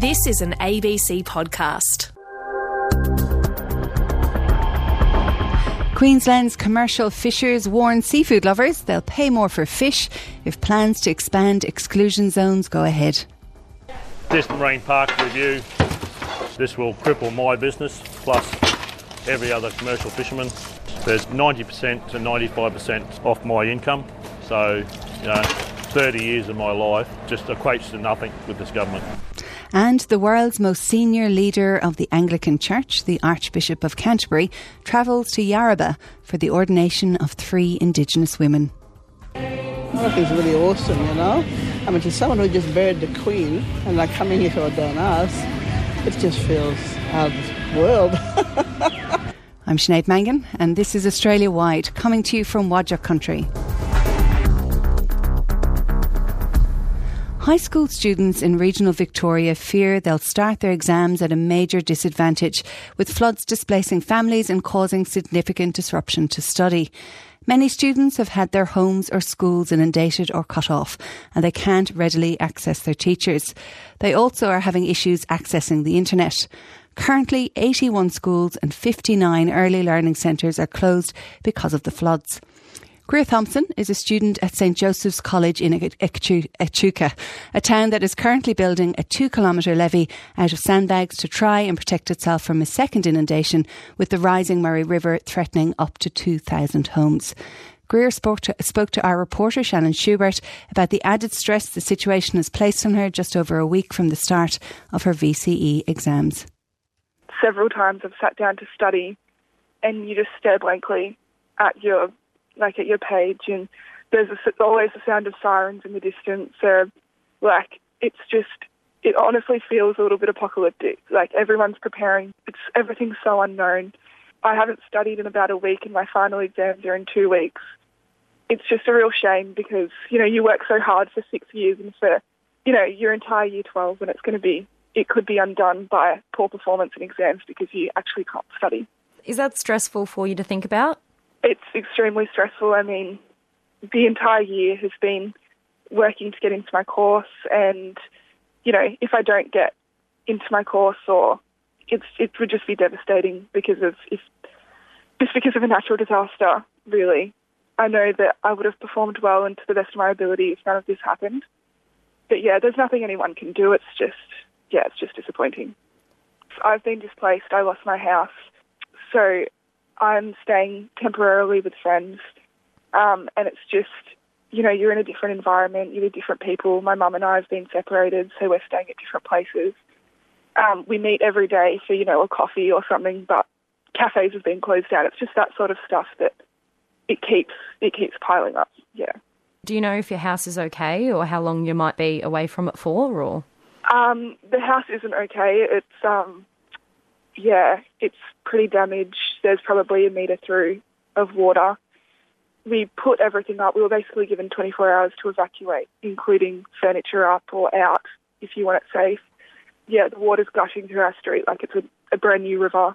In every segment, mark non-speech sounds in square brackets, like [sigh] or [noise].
This is an ABC podcast. Queensland's commercial fishers warn seafood lovers they'll pay more for fish if plans to expand exclusion zones go ahead. This marine park review, this will cripple my business plus every other commercial fisherman. There's 90% to 95% off my income, so you know, 30 years of my life just equates to nothing with this government. And the world's most senior leader of the Anglican Church, the Archbishop of Canterbury, travels to Yarrabah for the ordination of three Indigenous women. Oh, I think it's really awesome, you know. I mean, to someone who just buried the Queen and like coming here to ordain us, it just feels out of this world. [laughs] I'm Sinead Mangan, and this is Australia Wide, coming to you from Wadjuk Country. High school students in regional Victoria fear they'll start their exams at a major disadvantage, with floods displacing families and causing significant disruption to study. Many students have had their homes or schools inundated or cut off, and they can't readily access their teachers. They also are having issues accessing the internet. Currently, 81 schools and 59 early learning centres are closed because of the floods. Greer Thompson is a student at St Joseph's College in Echuca, a town that is currently building a two kilometre levee out of sandbags to try and protect itself from a second inundation, with the rising Murray River threatening up to 2,000 homes. Greer spoke to, spoke to our reporter Shannon Schubert about the added stress the situation has placed on her just over a week from the start of her VCE exams. Several times I've sat down to study and you just stare blankly at your like at your page, and there's a, always the sound of sirens in the distance. Uh, like it's just, it honestly feels a little bit apocalyptic. Like everyone's preparing. It's everything's so unknown. I haven't studied in about a week, and my final exams are in two weeks. It's just a real shame because you know you work so hard for six years and for you know your entire year twelve, and it's going to be it could be undone by poor performance in exams because you actually can't study. Is that stressful for you to think about? It's extremely stressful. I mean, the entire year has been working to get into my course, and you know, if I don't get into my course, or it's it would just be devastating because of if just because of a natural disaster. Really, I know that I would have performed well and to the best of my ability if none of this happened. But yeah, there's nothing anyone can do. It's just yeah, it's just disappointing. I've been displaced. I lost my house, so I'm staying temporarily with friends, um, and it's just, you know, you're in a different environment, you're with different people. My mum and I have been separated, so we're staying at different places. Um, we meet every day for, you know, a coffee or something, but cafes have been closed down. It's just that sort of stuff that it keeps it keeps piling up. Yeah. Do you know if your house is okay, or how long you might be away from it for, or? Um, the house isn't okay. It's um, yeah, it's pretty damaged. There's probably a metre through of water. We put everything up. We were basically given 24 hours to evacuate, including furniture up or out if you want it safe. Yeah, the water's gushing through our street like it's a, a brand new river.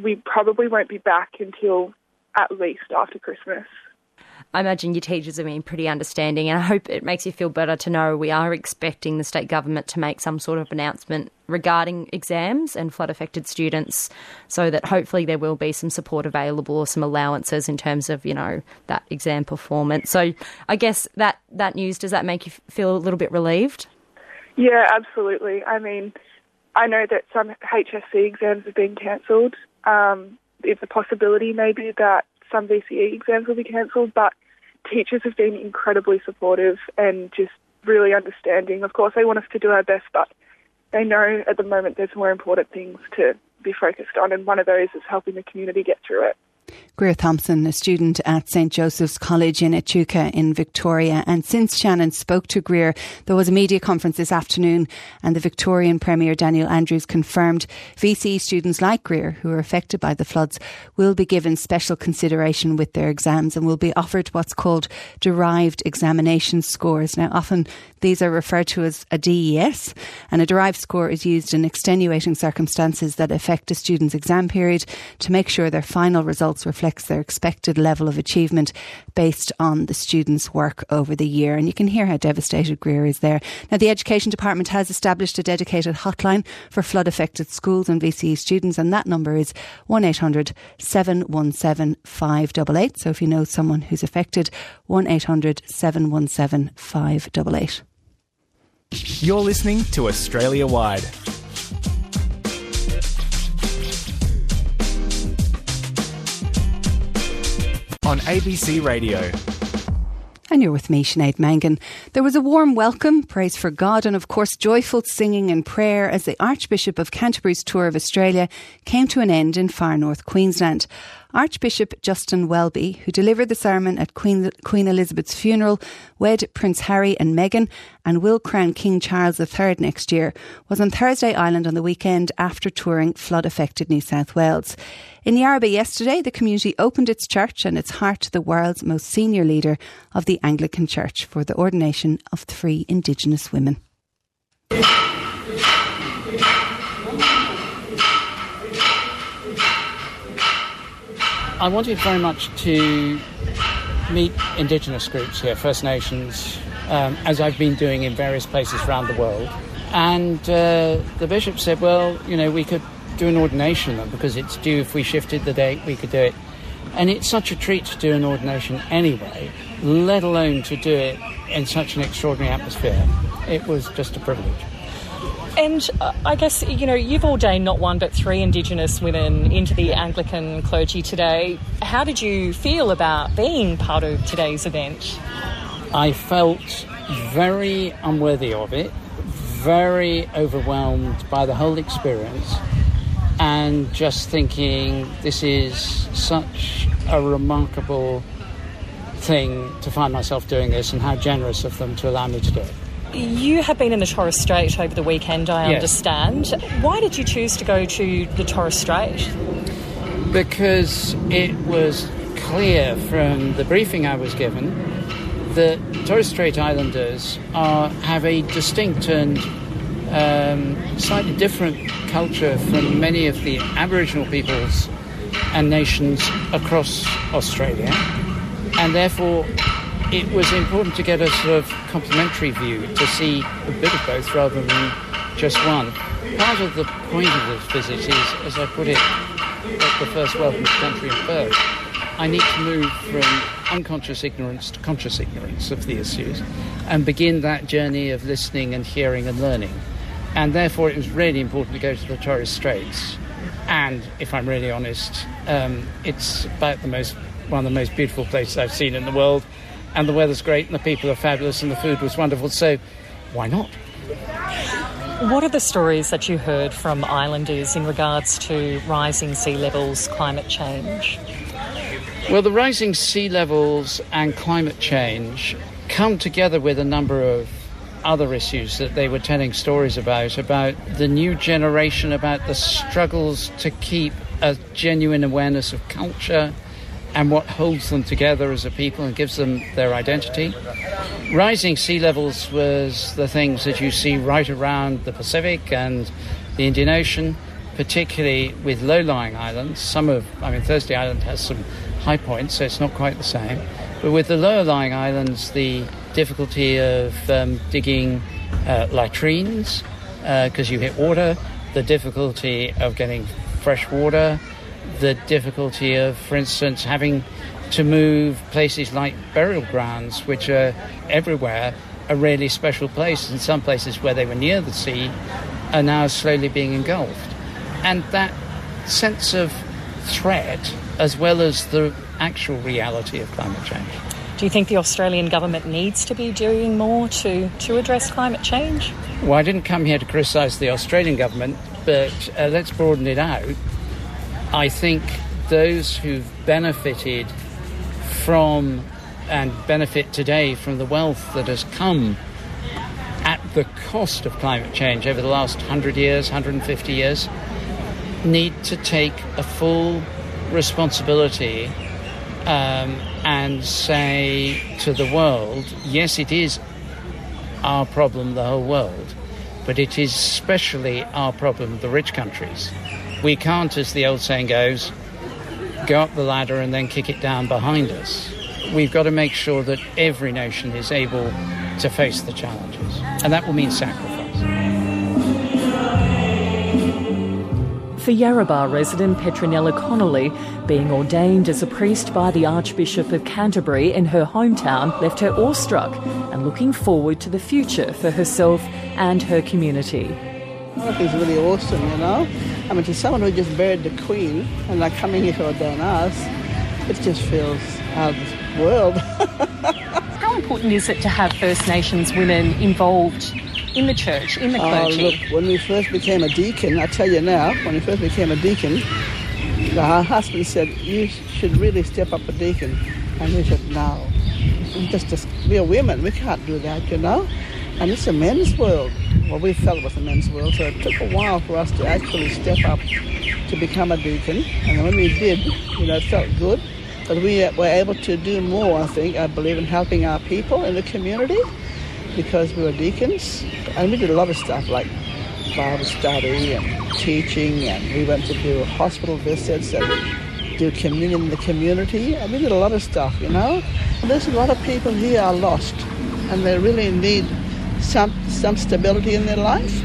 We probably won't be back until at least after Christmas. I imagine your teachers have been pretty understanding, and I hope it makes you feel better to know we are expecting the state government to make some sort of announcement regarding exams and flood affected students so that hopefully there will be some support available or some allowances in terms of, you know, that exam performance. So I guess that, that news, does that make you feel a little bit relieved? Yeah, absolutely. I mean, I know that some HSC exams have been cancelled. Um, it's a possibility maybe that some VCE exams will be cancelled, but teachers have been incredibly supportive and just really understanding. Of course, they want us to do our best, but they know at the moment there's more important things to be focused on, and one of those is helping the community get through it. Greer Thompson, a student at St Joseph's College in Echuca in Victoria. And since Shannon spoke to Greer, there was a media conference this afternoon and the Victorian Premier Daniel Andrews confirmed VCE students like Greer who are affected by the floods will be given special consideration with their exams and will be offered what's called derived examination scores. Now, often these are referred to as a DES and a derived score is used in extenuating circumstances that affect a student's exam period to make sure their final results results reflects their expected level of achievement based on the students' work over the year. And you can hear how devastated Greer is there. Now, the Education Department has established a dedicated hotline for flood affected schools and VCE students, and that number is 1 800 717 588. So if you know someone who's affected, 1 800 717 588. You're listening to Australia Wide. On ABC Radio. And you're with me, Sinead Mangan. There was a warm welcome, praise for God, and of course, joyful singing and prayer as the Archbishop of Canterbury's tour of Australia came to an end in far north Queensland. Archbishop Justin Welby, who delivered the sermon at Queen, Queen Elizabeth's funeral, wed Prince Harry and Meghan, and will crown King Charles III next year, was on Thursday Island on the weekend after touring flood affected New South Wales. In Yarra yesterday, the community opened its church and its heart to the world's most senior leader of the Anglican Church for the ordination of three Indigenous women. I wanted very much to meet Indigenous groups here, First Nations, um, as I've been doing in various places around the world. And uh, the bishop said, well, you know, we could do an ordination because it's due if we shifted the date, we could do it. And it's such a treat to do an ordination anyway, let alone to do it in such an extraordinary atmosphere. It was just a privilege. And uh, I guess, you know, you've ordained not one but three Indigenous women into the Anglican clergy today. How did you feel about being part of today's event? I felt very unworthy of it, very overwhelmed by the whole experience, and just thinking this is such a remarkable thing to find myself doing this and how generous of them to allow me to do it. You have been in the Torres Strait over the weekend, I yes. understand. Why did you choose to go to the Torres Strait? Because it was clear from the briefing I was given that Torres Strait Islanders are, have a distinct and um, slightly different culture from many of the Aboriginal peoples and nations across Australia, and therefore it was important to get a sort of complementary view to see a bit of both rather than just one. Part of the point of this visit is, as I put it at the first welcome to country of birth, I need to move from unconscious ignorance to conscious ignorance of the issues and begin that journey of listening and hearing and learning. And therefore, it was really important to go to the Torres Straits. And if I'm really honest, um, it's about the most one of the most beautiful places I've seen in the world and the weather's great and the people are fabulous and the food was wonderful. So why not? What are the stories that you heard from islanders in regards to rising sea levels, climate change? Well, the rising sea levels and climate change come together with a number of other issues that they were telling stories about, about the new generation, about the struggles to keep a genuine awareness of culture and what holds them together as a people and gives them their identity. Rising sea levels was the things that you see right around the Pacific and the Indian Ocean, particularly with low-lying islands. Some of, I mean, Thursday Island has some high points, so it's not quite the same. But with the lower-lying islands, the difficulty of um, digging uh, latrines because uh, you hit water, the difficulty of getting fresh water, the difficulty of, for instance, having to move places like burial grounds, which are everywhere, a really special place. In some places where they were near the sea are now slowly being engulfed. And that sense of threat, as well as the actual reality of climate change. Do you think the Australian government needs to be doing more to, to address climate change? Well, I didn't come here to criticise the Australian government, but uh, let's broaden it out. I think those who've benefited from and benefit today from the wealth that has come at the cost of climate change over the last 100 years, 150 years, need to take a full responsibility um, and say to the world, yes, it is our problem, the whole world, but it is especially our problem, the rich countries we can't, as the old saying goes, go up the ladder and then kick it down behind us. We've got to make sure that every nation is able to face the challenges, and that will mean sacrifice. For Yarrabah resident Petronella Connolly, being ordained as a priest by the Archbishop of Canterbury in her hometown left her awestruck and looking forward to the future for herself and her community. I think it's really awesome, you know. I mean, to someone who just buried the Queen and like coming here to ordain us, it just feels out of this world. [laughs] How important is it to have First Nations women involved in the church, in the oh, clergy? Oh, look, when we first became a deacon, I tell you now, when we first became a deacon, our husband said, you should really step up a deacon. And we said, no, we just, just, we're women, we can't do that, you know. And it's a men's world. Well, we felt it was a men's world, so it took a while for us to actually step up to become a deacon. And when we did, you know, it felt good. But we were able to do more, I think, I believe, in helping our people in the community because we were deacons. And we did a lot of stuff like Bible study and teaching, and we went to do hospital visits and do communion in the community. And we did a lot of stuff, you know. There's a lot of people here are lost, and they really need some some stability in their life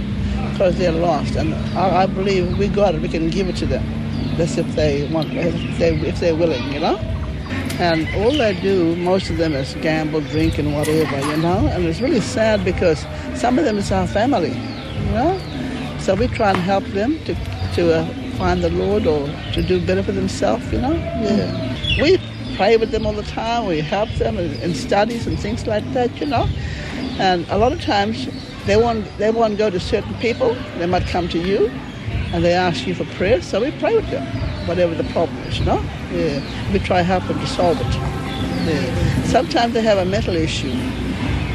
because they're lost. And I, I believe we got it. We can give it to them. That's if they want, if they if they're willing, you know. And all they do, most of them, is gamble, drink, and whatever, you know. And it's really sad because some of them is our family, you know. So we try and help them to to uh, find the Lord or to do better for themselves, you know. Yeah. We pray with them all the time. We help them in, in studies and things like that, you know. And a lot of times they won't they won't go to certain people. They might come to you, and they ask you for prayer. So we pray with them, whatever the problem is, you know. Yeah, we try to help them to solve it. Yeah. Sometimes they have a mental issue,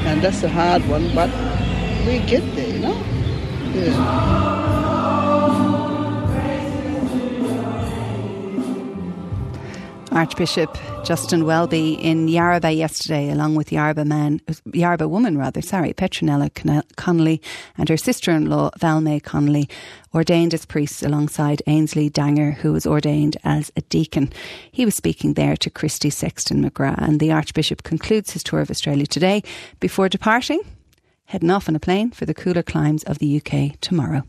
and that's a hard one, but we get there, you know. Yeah. Archbishop Justin Welby in Yarrabah yesterday, along with Yarrabah man, Yarrabah woman rather, sorry, Petronella Connolly and her sister-in-law Valmay Connolly, ordained as priests alongside Ainsley Danger, who was ordained as a deacon. He was speaking there to Christy Sexton McGrath, and the Archbishop concludes his tour of Australia today before departing, heading off on a plane for the cooler climes of the UK tomorrow.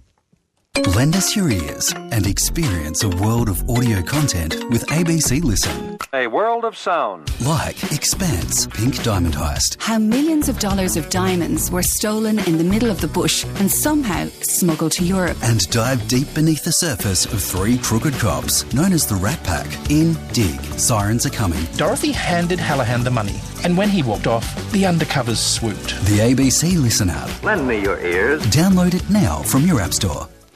Lend us your ears and experience a world of audio content with ABC Listen. A world of sound. Like Expanse, Pink Diamond Heist. How millions of dollars of diamonds were stolen in the middle of the bush and somehow smuggled to Europe. And dive deep beneath the surface of three crooked cops known as the Rat Pack. In Dig, Sirens Are Coming. Dorothy handed Hallahan the money, and when he walked off, the undercovers swooped. The ABC Listen app. Lend me your ears. Download it now from your App Store.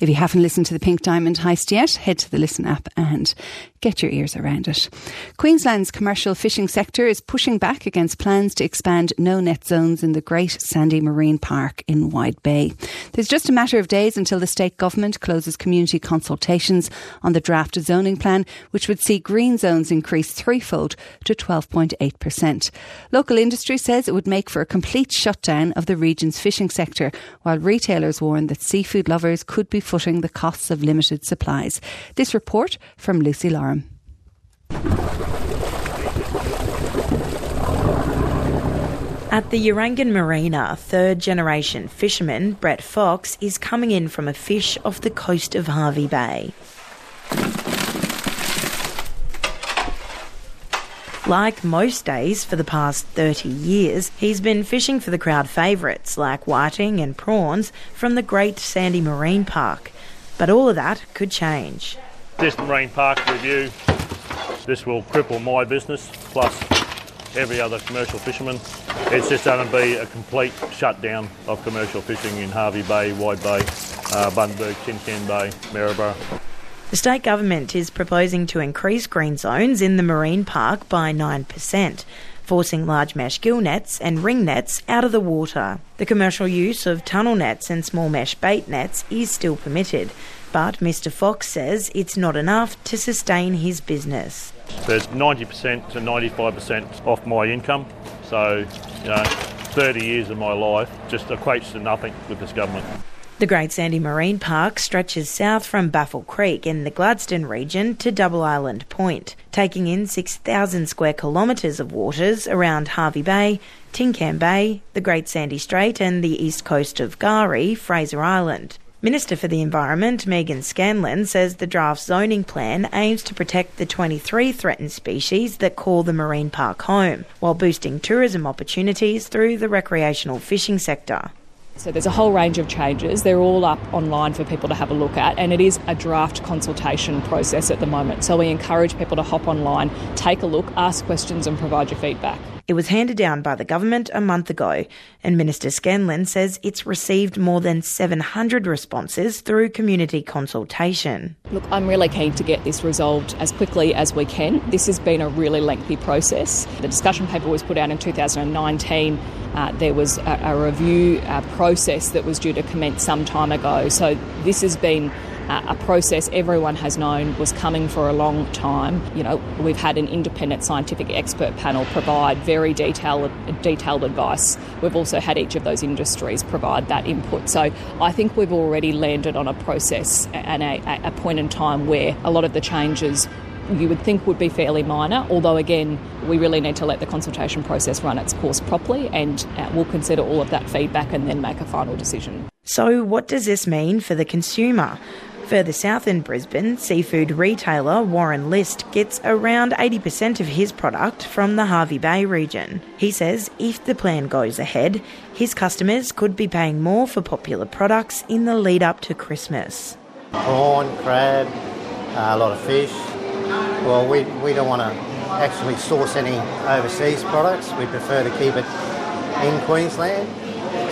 If you haven't listened to the Pink Diamond Heist yet, head to the Listen app and get your ears around it. Queensland's commercial fishing sector is pushing back against plans to expand no net zones in the Great Sandy Marine Park in Wide Bay. There's just a matter of days until the state government closes community consultations on the draft zoning plan, which would see green zones increase threefold to 12.8%. Local industry says it would make for a complete shutdown of the region's fishing sector, while retailers warn that seafood lovers could be footing the costs of limited supplies. This report from Lucy Lauren. At the Urangan Marina, third generation fisherman Brett Fox is coming in from a fish off the coast of Hervey Bay. Like most days for the past 30 years, he's been fishing for the crowd favourites like whiting and prawns from the Great Sandy Marine Park. But all of that could change. This marine park review, this will cripple my business plus every other commercial fisherman. It's just going to be a complete shutdown of commercial fishing in Hervey Bay, Wide Bay, uh, Bundaberg, Tin Can Bay, Maryborough. The state government is proposing to increase green zones in the marine park by 9%, forcing large mesh gill nets and ring nets out of the water. The commercial use of tunnel nets and small mesh bait nets is still permitted, but Mr. Fox says it's not enough to sustain his business. There's 90% to 95% off my income, so you know, 30 years of my life just equates to nothing with this government. The Great Sandy Marine Park stretches south from Baffle Creek in the Gladstone region to Double Island Point, taking in 6,000 square kilometres of waters around Hervey Bay, Tin Can Bay, the Great Sandy Strait, and the east coast of K'gari, Fraser Island. Minister for the Environment, Meaghan Scanlon, says the draft zoning plan aims to protect the 23 threatened species that call the marine park home, while boosting tourism opportunities through the recreational fishing sector. So there's a whole range of changes. They're all up online for people to have a look at, and it is a draft consultation process at the moment. So we encourage people to hop online, take a look, ask questions, and provide your feedback. It was handed down by the government a month ago, and Minister Scanlon says it's received more than 700 responses through community consultation. Look, I'm really keen to get this resolved as quickly as we can. This has been a really lengthy process. The discussion paper was put out in 2019. Uh, there was a, a review uh, process that was due to commence some time ago. So this has been a process everyone has known was coming for a long time. You know, we've had an independent scientific expert panel provide very detailed detailed advice. We've also had each of those industries provide that input. So I think we've already landed on a process and a, a point in time where a lot of the changes you would think would be fairly minor, although again, we really need to let the consultation process run its course properly and uh, we'll consider all of that feedback and then make a final decision. So, what does this mean for the consumer? Further south in Brisbane, seafood retailer Warren List gets around 80% of his product from the Hervey Bay region. He says if the plan goes ahead, his customers could be paying more for popular products in the lead up to Christmas. Prawn, crab, uh, a lot of fish. Well, we, we don't want to actually source any overseas products. We prefer to keep it in Queensland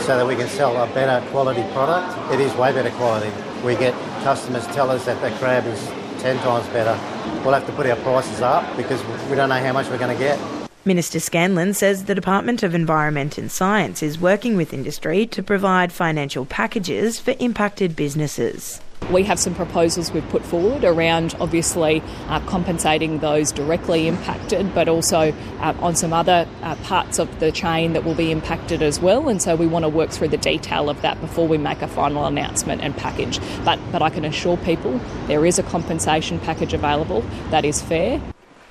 so that we can sell a better quality product. It is way better quality. We get customers tell us that the crab is 10 times better. We'll have to put our prices up because we don't know how much we're going to get. Minister Scanlon says the Department of Environment and Science is working with industry to provide financial packages for impacted businesses. We have some proposals we've put forward around obviously uh, compensating those directly impacted, but also uh, on some other uh, parts of the chain that will be impacted as well. And so we want to work through the detail of that before we make a final announcement and package. But, but I can assure people there is a compensation package available that is fair.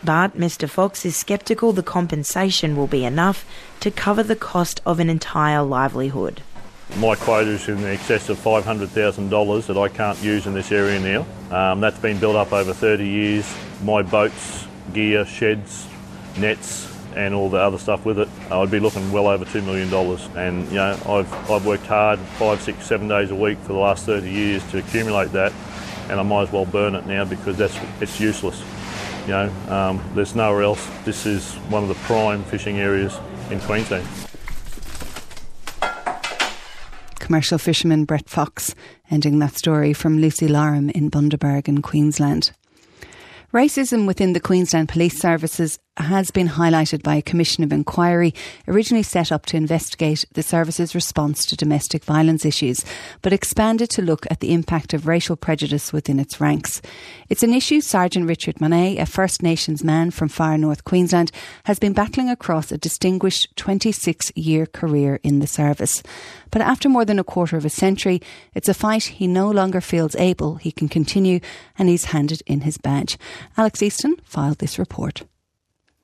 But Mr. Fox is sceptical the compensation will be enough to cover the cost of an entire livelihood. My quota is in excess of $500,000 that I can't use in this area now. Um, that's been built up over 30 years. My boats, gear, sheds, nets, and all the other stuff with it, I'd be looking well over $2 million. And, you know, I've, I've worked hard five, six, seven days a week for the last 30 years to accumulate that, and I might as well burn it now because that's it's useless. You know, um, there's nowhere else. This is one of the prime fishing areas in Queensland commercial fisherman Brett Fox, ending that story from Lucy Larham in Bundaberg in Queensland. Racism within the Queensland Police Services has been highlighted by a commission of inquiry originally set up to investigate the service's response to domestic violence issues, but expanded to look at the impact of racial prejudice within its ranks. It's an issue Sergeant Richard Monet, a First Nations man from far north Queensland, has been battling across a distinguished 26 year career in the service. But after more than a quarter of a century, it's a fight he no longer feels able he can continue, and he's handed in his badge. Alex Easton filed this report.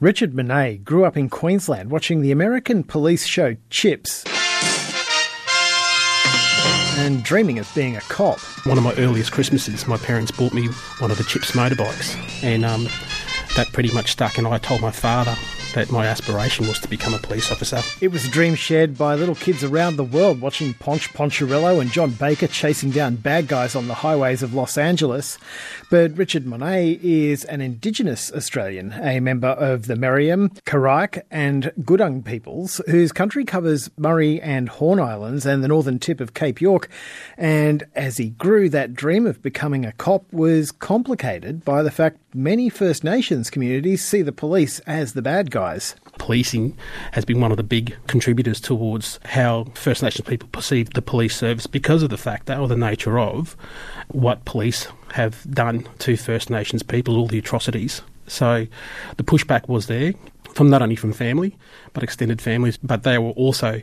Richard Monet grew up in Queensland watching the American police show CHiPs and dreaming of being a cop. One of my earliest Christmases, my parents bought me one of the CHiPs motorbikes, and um, that pretty much stuck. And I told my father that my aspiration was to become a police officer. It was a dream shared by little kids around the world watching Ponch Poncherello and Jon Baker chasing down bad guys on the highways of Los Angeles. But Richard Monet is an Indigenous Australian, a member of the Meriam, Karaik, and Gudang peoples, whose country covers Murray and Horn Islands and the northern tip of Cape York. And as he grew, that dream of becoming a cop was complicated by the fact many First Nations communities see the police as the bad guys. Policing has been one of the big contributors towards how First Nations people perceive the police service because of the fact that, or the nature of, what police have done to First Nations people, all the atrocities. So the pushback was there. From not only from family, but extended families. But they were also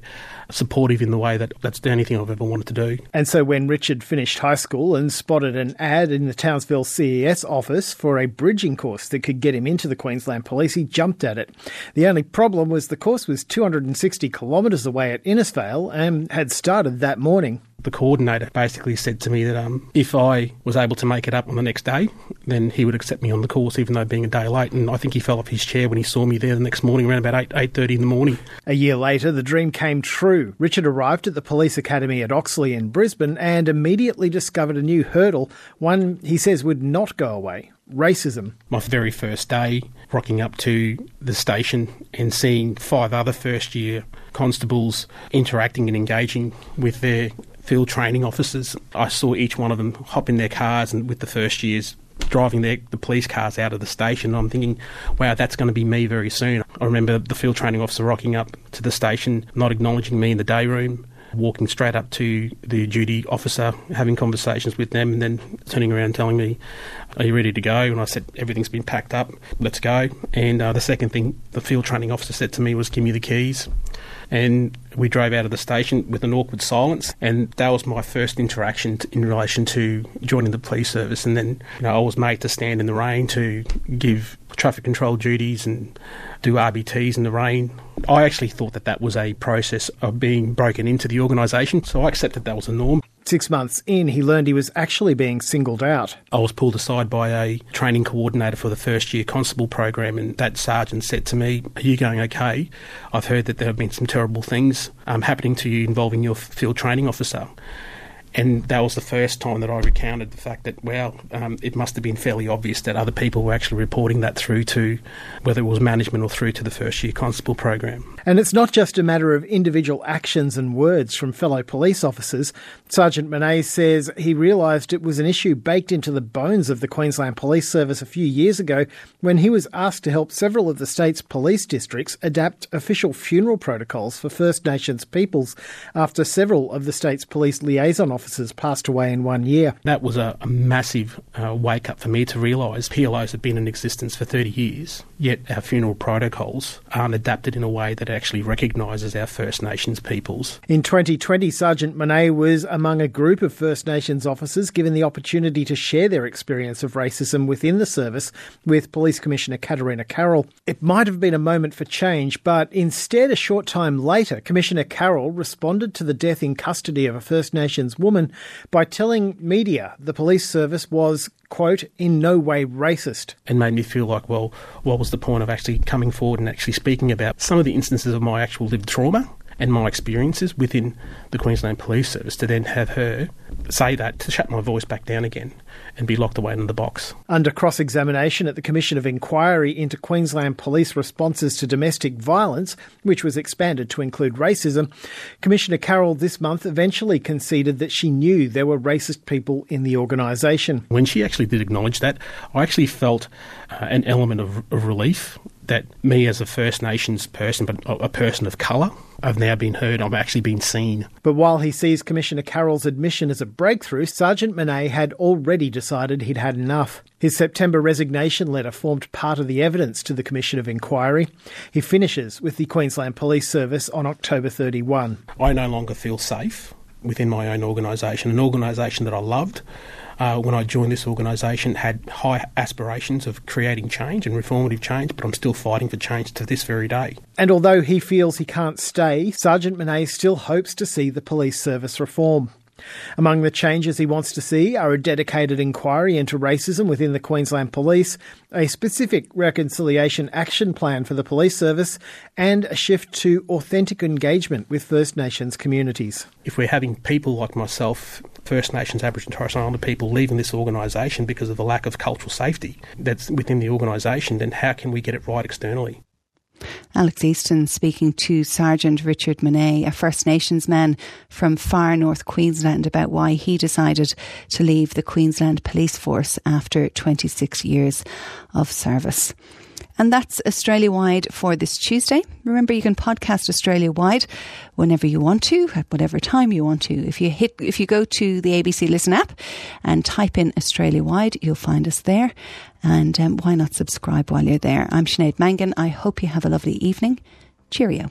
supportive in the way that that's the only thing I've ever wanted to do. And so when Richard finished high school and spotted an ad in the Townsville CES office for a bridging course that could get him into the Queensland Police, he jumped at it. The only problem was the course was 260 kilometres away at Innisfail and had started that morning the coordinator basically said to me that um, if I was able to make it up on the next day, then he would accept me on the course, even though being a day late. And I think he fell off his chair when he saw me there the next morning, around about eight eight thirty in the morning. A year later, the dream came true. Richard arrived at the police academy at Oxley in Brisbane and immediately discovered a new hurdle, one he says would not go away racism. My very first day, rocking up to the station and seeing five other first year constables interacting and engaging with their field training officers. I saw each one of them hop in their cars and with the first years driving their, the police cars out of the station. I'm thinking, wow, that's going to be me very soon. I remember the field training officer rocking up to the station, not acknowledging me in the day room, walking straight up to the duty officer, having conversations with them, and then turning around telling me, Are you ready to go? And I said, Everything's been packed up, let's go. And uh, the second thing the field training officer said to me was, Give me the keys and we drove out of the station with an awkward silence. And that was my first interaction in relation to joining the police service. And then you know, I was made to stand in the rain to give traffic control duties and do RBTs in the rain. I actually thought that that was a process of being broken into the organisation, so I accepted that was a norm. Six months in, he learned he was actually being singled out. I was pulled aside by a training coordinator for the first year constable program, and that sergeant said to me, Are you going okay? I've heard that there have been some terrible things um, happening to you involving your field training officer. And that was the first time that I recounted the fact that, well, um, it must have been fairly obvious that other people were actually reporting that through to whether it was management or through to the first year constable program. And it's not just a matter of individual actions and words from fellow police officers. Sergeant Monet says he realised it was an issue baked into the bones of the Queensland Police Service a few years ago when he was asked to help several of the state's police districts adapt official funeral protocols for First Nations peoples after several of the state's police liaison officers passed away in one year. That was a, a massive uh, wake up for me to realise PLOs have been in existence for 30 years, yet our funeral protocols aren't adapted in a way that actually recognises our First Nations peoples. In 2020, Sergeant Monet was among a group of First Nations officers given the opportunity to share their experience of racism within the service with Police Commissioner Katarina Carroll. It might have been a moment for change, but instead, a short time later, Commissioner Carroll responded to the death in custody of a First Nations woman woman by telling media the police service was, quote, in no way racist. And made me feel like, well, what was the point of actually coming forward and actually speaking about some of the instances of my actual lived trauma? And my experiences within the Queensland Police Service to then have her say that, to shut my voice back down again and be locked away in the box. Under cross examination at the Commission of Inquiry into Queensland Police responses to domestic violence, which was expanded to include racism, Commissioner Carroll this month eventually conceded that she knew there were racist people in the organisation. When she actually did acknowledge that, I actually felt uh, an element of, of relief that me as a First Nations person, but a person of colour, I've now been heard, I've actually been seen. But while he sees Commissioner Carroll's admission as a breakthrough, Sergeant Monet had already decided he'd had enough. His September resignation letter formed part of the evidence to the Commission of Inquiry. He finishes with the Queensland Police Service on October 31. I no longer feel safe within my own organisation, an organisation that I loved, uh, when I joined this organisation, had high aspirations of creating change and reformative change, but I'm still fighting for change to this very day. And although he feels he can't stay, Sergeant Monet still hopes to see the police service reform. Among the changes he wants to see are a dedicated inquiry into racism within the Queensland Police, a specific reconciliation action plan for the police service, and a shift to authentic engagement with First Nations communities. If we're having people like myself, First Nations, Aboriginal Torres Strait Islander people leaving this organisation because of the lack of cultural safety that's within the organisation, then how can we get it right externally? Alex Easton speaking to Sergeant Richard Monet, a First Nations man from far north Queensland, about why he decided to leave the Queensland Police Force after 26 years of service. And that's Australia wide for this Tuesday. Remember, you can podcast Australia wide whenever you want to, at whatever time you want to. If you hit, if you go to the ABC Listen app and type in Australia wide, you'll find us there. And um, why not subscribe while you're there? I'm Sinead Mangan. I hope you have a lovely evening. Cheerio.